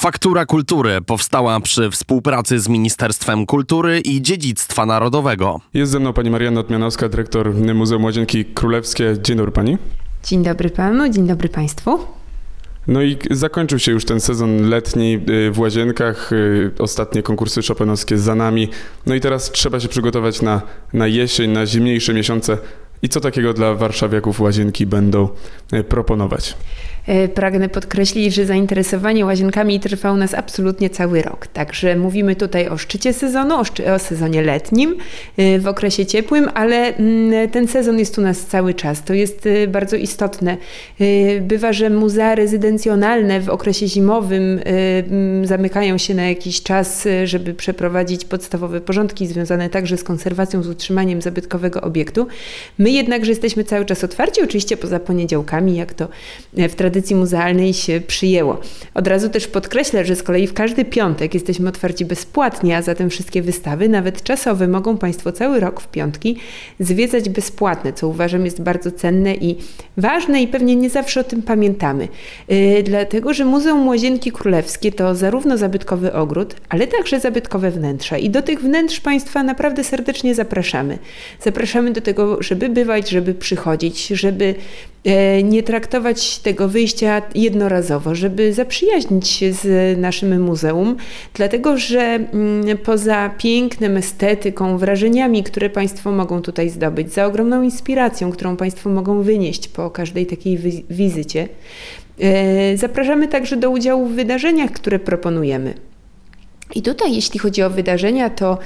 Faktura Kultury powstała przy współpracy z Ministerstwem Kultury i Dziedzictwa Narodowego. Jest ze mną pani Marianna Odmianowska, dyrektor Muzeum Łazienki Królewskie. Dzień dobry pani. Dzień dobry panu, dzień dobry państwu. No i zakończył się już ten sezon letni y, w Łazienkach. Y, ostatnie konkursy szopenowskie za nami. No i teraz trzeba się przygotować na, na jesień, na zimniejsze miesiące. I co takiego dla warszawiaków Łazienki będą y, proponować? E, pragnę podkreślić, że zainteresowanie łazienkami trwa u nas absolutnie cały rok. Także mówimy tutaj o szczycie sezonu, o, szczy o sezonie letnim, e, w okresie ciepłym, ale mm, ten sezon jest u nas cały czas. To jest e, bardzo istotne. Bywa, że muzea rezydencjonalne w okresie zimowym zamykają się na jakiś czas, żeby przeprowadzić podstawowe porządki związane także z konserwacją, z utrzymaniem zabytkowego obiektu. My jednakże jesteśmy cały czas otwarci, oczywiście poza poniedziałkami, jak to w tradycji tradycji muzealnej się przyjęło. Od razu też podkreślę, że z kolei w każdy piątek jesteśmy otwarci bezpłatnie, a zatem wszystkie wystawy, nawet czasowe, mogą Państwo cały rok w piątki zwiedzać bezpłatne, co uważam jest bardzo cenne i ważne i pewnie nie zawsze o tym pamiętamy. Yy, dlatego, że Muzeum Łazienki Królewskie to zarówno zabytkowy ogród, ale także zabytkowe wnętrza i do tych wnętrz Państwa naprawdę serdecznie zapraszamy. Zapraszamy do tego, żeby bywać, żeby przychodzić, żeby E, nie traktować tego wyjścia jednorazowo, żeby zaprzyjaźnić się z naszym muzeum, dlatego że mm, poza pięknem, estetyką, wrażeniami, które Państwo mogą tutaj zdobyć, za ogromną inspiracją, którą Państwo mogą wynieść po każdej takiej wizycie, e, zapraszamy także do udziału w wydarzeniach, które proponujemy. I tutaj, jeśli chodzi o wydarzenia, to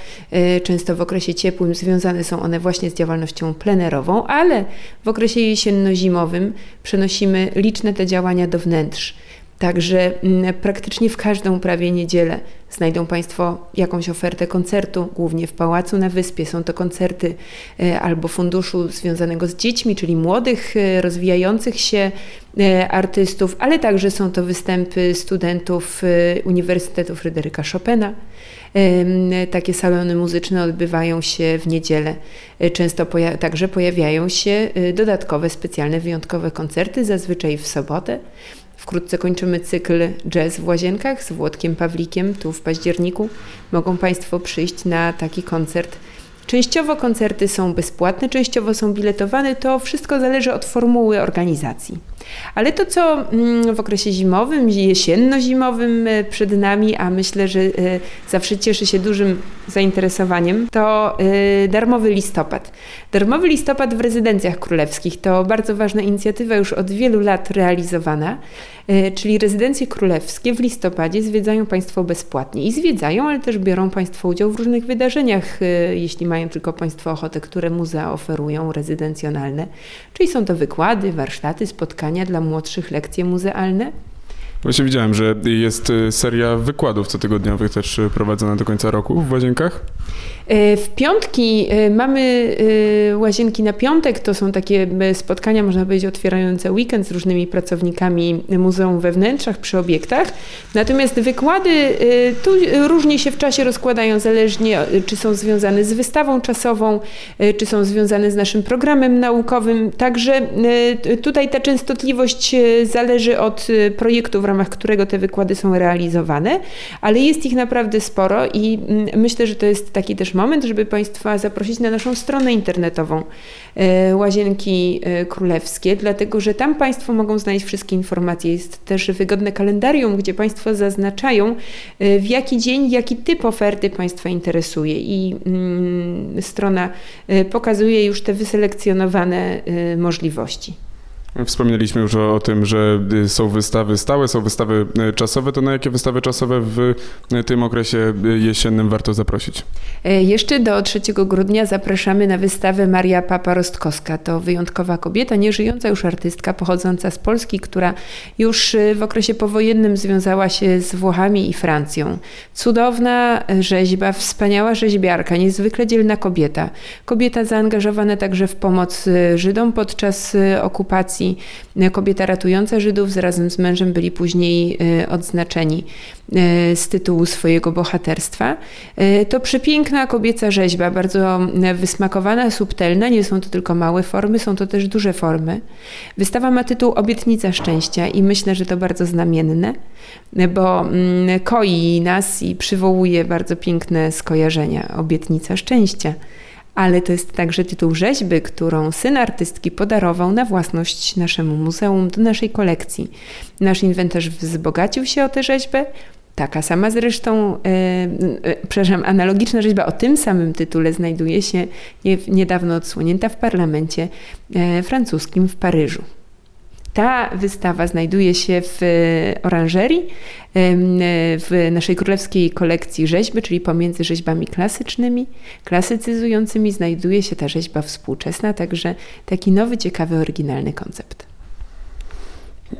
y, często w okresie ciepłym związane są one właśnie z działalnością plenerową, ale w okresie jesienno-zimowym przenosimy liczne te działania do wnętrz. Także mm, praktycznie w każdą prawie niedzielę znajdą Państwo jakąś ofertę koncertu, głównie w Pałacu na Wyspie. Są to koncerty e, albo funduszu związanego z dziećmi, czyli młodych, e, rozwijających się e, artystów, ale także są to występy studentów Uniwersytetu Fryderyka Chopina. Takie salony muzyczne odbywają się w niedzielę. Często poja także pojawiają się dodatkowe, specjalne, wyjątkowe koncerty, zazwyczaj w sobotę. Wkrótce kończymy cykl Jazz w Łazienkach z Włodkiem Pawlikiem tu w październiku. Mogą Państwo przyjść na taki koncert. Częściowo koncerty są bezpłatne, częściowo są biletowane. To wszystko zależy od formuły organizacji. Ale to, co mm, w okresie zimowym, jesienno-zimowym e, przed nami, a myślę, że e, zawsze cieszy się dużym zainteresowaniem, to e, darmowy listopad. Darmowy listopad w rezydencjach królewskich to bardzo ważna inicjatywa, już od wielu lat realizowana, czyli rezydencje królewskie w listopadzie zwiedzają Państwo bezpłatnie i zwiedzają, ale też biorą Państwo udział w różnych wydarzeniach, jeśli mają tylko Państwo ochotę, które muzea oferują rezydencjonalne, czyli są to wykłady, warsztaty, spotkania dla młodszych lekcje muzealne? Właśnie widziałem, że jest y, seria wykładów cotygodniowych też y, prowadzona do końca roku w Łazienkach. E, w piątki e, mamy e, łazienki na piątek. To są takie spotkania, można powiedzieć, otwierające weekend z różnymi pracownikami muzeum we wnętrzach, przy obiektach. Natomiast wykłady tu różnie się w czasie rozkładają, zależnie czy są związane z wystawą czasową, czy są związane z naszym programem naukowym. Także tutaj ta częstotliwość zależy od projektu, w ramach którego te wykłady są realizowane, ale jest ich naprawdę sporo i myślę, że to jest taki też moment, żeby Państwa zaprosić na naszą stronę internetową e, Łazienki e, Królewskie, dlatego że tam Państwo mogą znaleźć wszystkie informacje. Jest też wygodne kalendarium, gdzie Państwo zaznaczają, e, w jaki dzień, jaki typ oferty Państwa interesuje i mm, strona pokazuje już te wyselekcjonowane możliwości. Wspomnieliśmy już o, o, tym, że y, są wystawy stałe, są wystawy y, czasowe. To na jakie wystawy czasowe w y, tym okresie jesiennym warto zaprosić? E, jeszcze do 3 grudnia zapraszamy na wystawę Maria Papa-Rostkowska. To wyjątkowa kobieta, nieżyjąca już artystka pochodząca z Polski, która już w okresie powojennym związała się z Włochami i Francją. Cudowna rzeźba, wspaniała rzeźbiarka, niezwykle dzielna kobieta. Kobieta zaangażowana także w pomoc Żydom podczas okupacji fundacji Kobieta Ratująca Żydów razem z mężem byli później odznaczeni z tytułu swojego bohaterstwa. To przepiękna kobieca rzeźba, bardzo wysmakowana, subtelna. Nie są to tylko małe formy, są to też duże formy. Wystawa ma tytuł Obietnica Szczęścia i myślę, że to bardzo znamienne, bo mm, koi nas i przywołuje bardzo piękne skojarzenia. Obietnica Szczęścia ale to jest także tytuł rzeźby, którą syn artystki podarował na własność naszemu muzeum, do naszej kolekcji. Nasz inwentarz wzbogacił się o tę rzeźbę. Taka sama zresztą, e, przepraszam, analogiczna rzeźba o tym samym tytule znajduje się nie, niedawno odsłonięta w parlamencie e, francuskim w Paryżu. Ta wystawa znajduje się w oranżerii, w naszej królewskiej kolekcji rzeźby, czyli pomiędzy rzeźbami klasycznymi, klasycyzującymi, znajduje się ta rzeźba współczesna, także taki nowy, ciekawy, oryginalny koncept.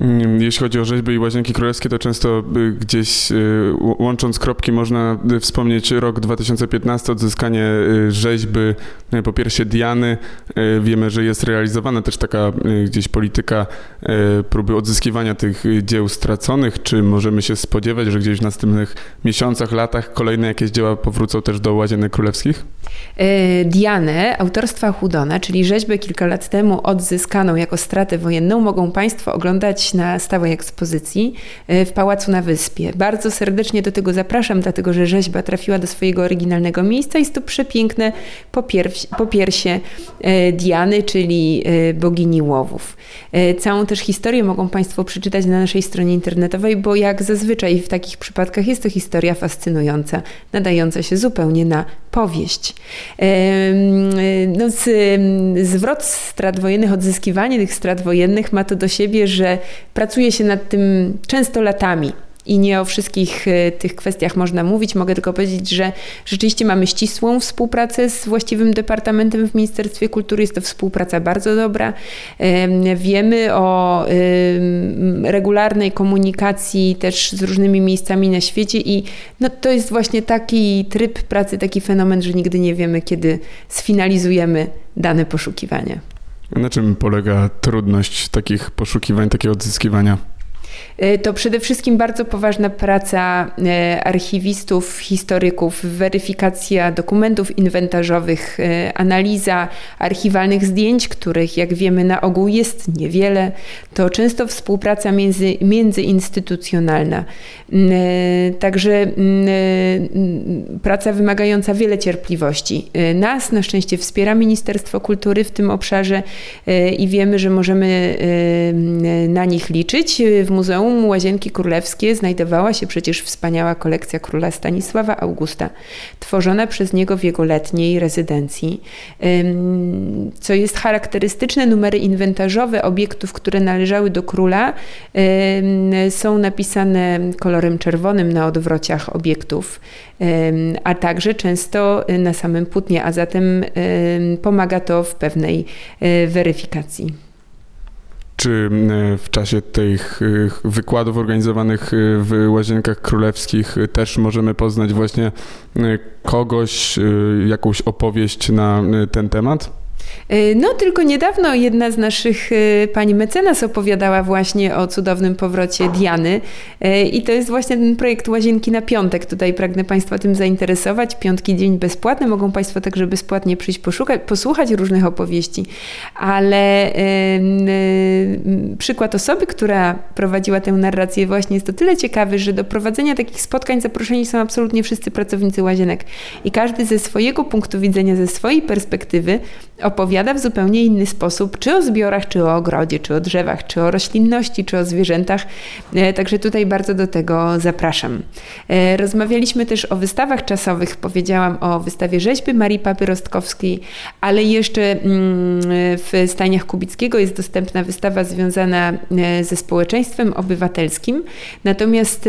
Mm, jeśli chodzi o rzeźby i łazienki królewskie, to często y, gdzieś y, łącząc kropki można y, wspomnieć rok 2015, odzyskanie rzeźby po piersie Diany. Wiemy, że jest realizowana też taka gdzieś polityka próby odzyskiwania tych dzieł straconych. Czy możemy się spodziewać, że gdzieś w następnych miesiącach, latach kolejne jakieś dzieła powrócą też do łazienek królewskich? Dianę autorstwa Hudona, czyli rzeźbę kilka lat temu odzyskaną jako stratę wojenną, mogą Państwo oglądać na stałej ekspozycji e, w Pałacu na Wyspie. Bardzo serdecznie do tego zapraszam, dlatego że rzeźba trafiła do swojego oryginalnego miejsca. Jest to przepiękne popiersie e, Diany, czyli e, bogini łowów. Całą też historię mogą Państwo przeczytać na naszej stronie internetowej, bo jak zazwyczaj w takich przypadkach jest to historia fascynująca, nadająca się zupełnie na powieść. No, zwrot strat wojennych, odzyskiwanie tych strat wojennych ma to do siebie, że pracuje się nad tym często latami i nie o wszystkich e, tych kwestiach można mówić. Mogę tylko powiedzieć, że rzeczywiście mamy ścisłą współpracę z właściwym departamentem w Ministerstwie Kultury. Jest to współpraca bardzo dobra. Wiemy o regularnej komunikacji też z różnymi miejscami na świecie i no, to jest właśnie taki tryb pracy, taki fenomen, że nigdy nie wiemy, kiedy sfinalizujemy dane poszukiwania. Na czym polega trudność takich poszukiwań, takiego odzyskiwania? E, to przede wszystkim bardzo poważna praca e, archiwistów, historyków, weryfikacja dokumentów inwentarzowych, e, analiza archiwalnych zdjęć, których jak wiemy na ogół jest niewiele. To często współpraca między, międzyinstytucjonalna. Także praca wymagająca wiele cierpliwości. Nas na szczęście wspiera Ministerstwo Kultury w tym obszarze i wiemy, że możemy na nich liczyć. W Muzeum Muzeum Łazienki Królewskie znajdowała się przecież wspaniała kolekcja króla Stanisława Augusta, tworzona przez niego w jego letniej rezydencji. Co jest charakterystyczne, numery inwentarzowe obiektów, które należały do króla, są napisane kolorem czerwonym na odwrociach obiektów, a także często na samym płótnie, a zatem pomaga to w pewnej e, weryfikacji. Czy e, w czasie tych e, wykładów organizowanych e, w Łazienkach Królewskich też możemy poznać właśnie kogoś, jakąś opowieść na ten temat? Y, no, tylko niedawno jedna z naszych y, pani mecenas opowiadała właśnie o cudownym powrocie Diany y, i to jest właśnie ten projekt Łazienki na piątek. Tutaj pragnę Państwa tym zainteresować. Piątki dzień bezpłatny, mogą Państwo także bezpłatnie przyjść poszukać, posłuchać różnych opowieści, ale yy, przykład osoby, która prowadziła tę narrację właśnie jest to tyle ciekawy, że do prowadzenia takich spotkań zaproszeni są absolutnie wszyscy pracownicy Łazienek i każdy ze swojego punktu widzenia, ze swojej perspektywy opowiada w zupełnie inny sposób, czy o zbiorach, czy o ogrodzie, czy o drzewach, czy o roślinności, czy o zwierzętach. E, także tutaj bardzo do tego zapraszam. E, rozmawialiśmy też o wystawach czasowych. Powiedziałam o wystawie rzeźby Marii Papy Rostkowskiej, ale jeszcze mm, w Stajniach Kubickiego jest dostępna wystawa związana e, ze społeczeństwem obywatelskim. Natomiast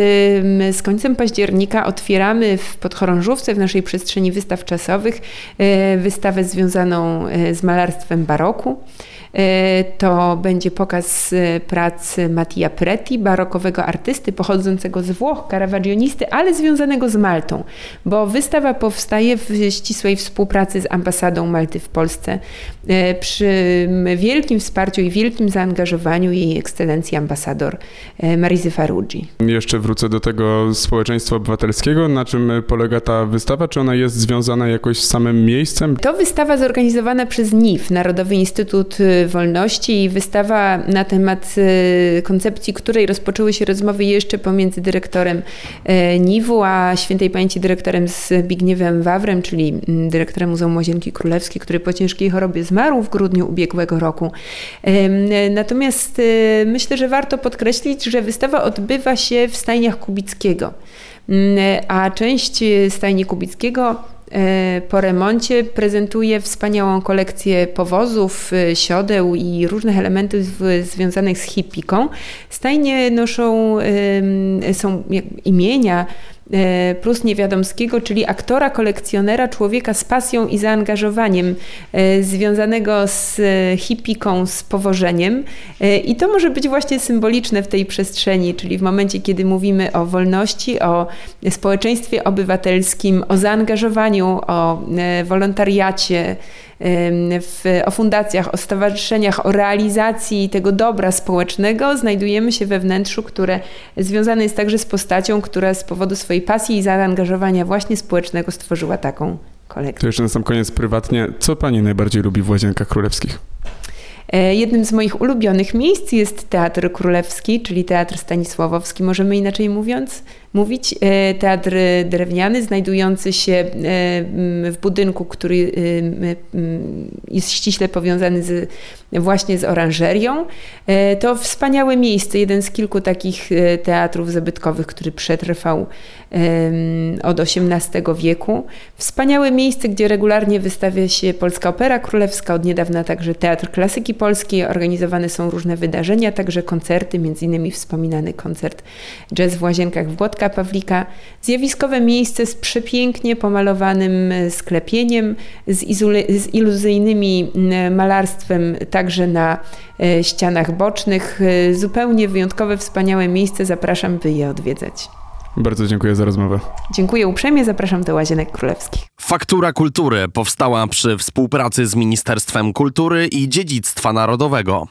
z końcem października otwieramy w Podchorążówce, w naszej przestrzeni wystaw czasowych, wystawę związaną z malarstwem baroku. To będzie pokaz pracy Mattia Preti, barokowego artysty pochodzącego z Włoch, caravagionisty, ale związanego z Maltą, bo wystawa powstaje w ścisłej współpracy z ambasadą Malty w Polsce przy wielkim wsparciu i wielkim zaangażowaniu jej ekscelencji ambasador Marizy Faruggi. Jeszcze wrócę do tego społeczeństwa obywatelskiego. Na czym polega ta wystawa? Czy ona jest związana jakoś z samym miejscem? To wystawa zorganizowana przez NIW, Narodowy Instytut Wolności i wystawa na temat e, koncepcji, której rozpoczęły się rozmowy jeszcze pomiędzy dyrektorem e, NIW-u, a świętej pamięci dyrektorem Zbigniewem Wawrem, czyli mm, dyrektorem Muzeum Łazienki Królewskiej, który po ciężkiej chorobie zmarł w grudniu ubiegłego roku. Natomiast e, myślę, że warto podkreślić, że wystawa odbywa się w stajniach Kubickiego. A część stajni Kubickiego po remoncie prezentuje wspaniałą kolekcję powozów, e, siodeł i różnych elementów związanych z hipiką. Stajnie noszą, są imienia E, plus Niewiadomskiego, czyli aktora, kolekcjonera, człowieka z pasją i zaangażowaniem e, związanego z e, hipiką, z powożeniem. I to może być właśnie symboliczne w tej przestrzeni, czyli w momencie, kiedy mówimy o wolności, o społeczeństwie obywatelskim, o zaangażowaniu, o wolontariacie, w, o fundacjach, o stowarzyszeniach, o realizacji tego dobra społecznego znajdujemy się we wnętrzu, które związane jest także z postacią, która z powodu swojej pasji i zaangażowania właśnie społecznego stworzyła taką kolekcję. To jeszcze na sam koniec prywatnie, co Pani najbardziej lubi w Łazienkach Królewskich? E, jednym z moich ulubionych miejsc jest Teatr Królewski, czyli Teatr Stanisławowski, możemy inaczej mówiąc mówić. E, teatr drewniany, znajdujący się e, w budynku, który jest ściśle powiązany z, właśnie z oranżerią. To wspaniałe miejsce, jeden z kilku takich teatrów zabytkowych, który przetrwał od XVIII wieku. Wspaniałe miejsce, gdzie regularnie wystawia się Polska Opera Królewska, od niedawna także Teatr Klasyki Polskiej. Organizowane są różne wydarzenia, także koncerty, między innymi wspominany koncert Jazz w Łazienkach w Pawlika. Zjawiskowe miejsce z przepięknie pomalowanym sklepieniem, z, z iluzyjnymi malarstwem także na e, ścianach bocznych. E, zupełnie wyjątkowe, wspaniałe miejsce. Zapraszam, by je odwiedzać. Bardzo dziękuję za rozmowę. Dziękuję uprzejmie, zapraszam do Łazienek Królewskich. Faktura Kultury powstała przy współpracy z Ministerstwem Kultury i Dziedzictwa Narodowego.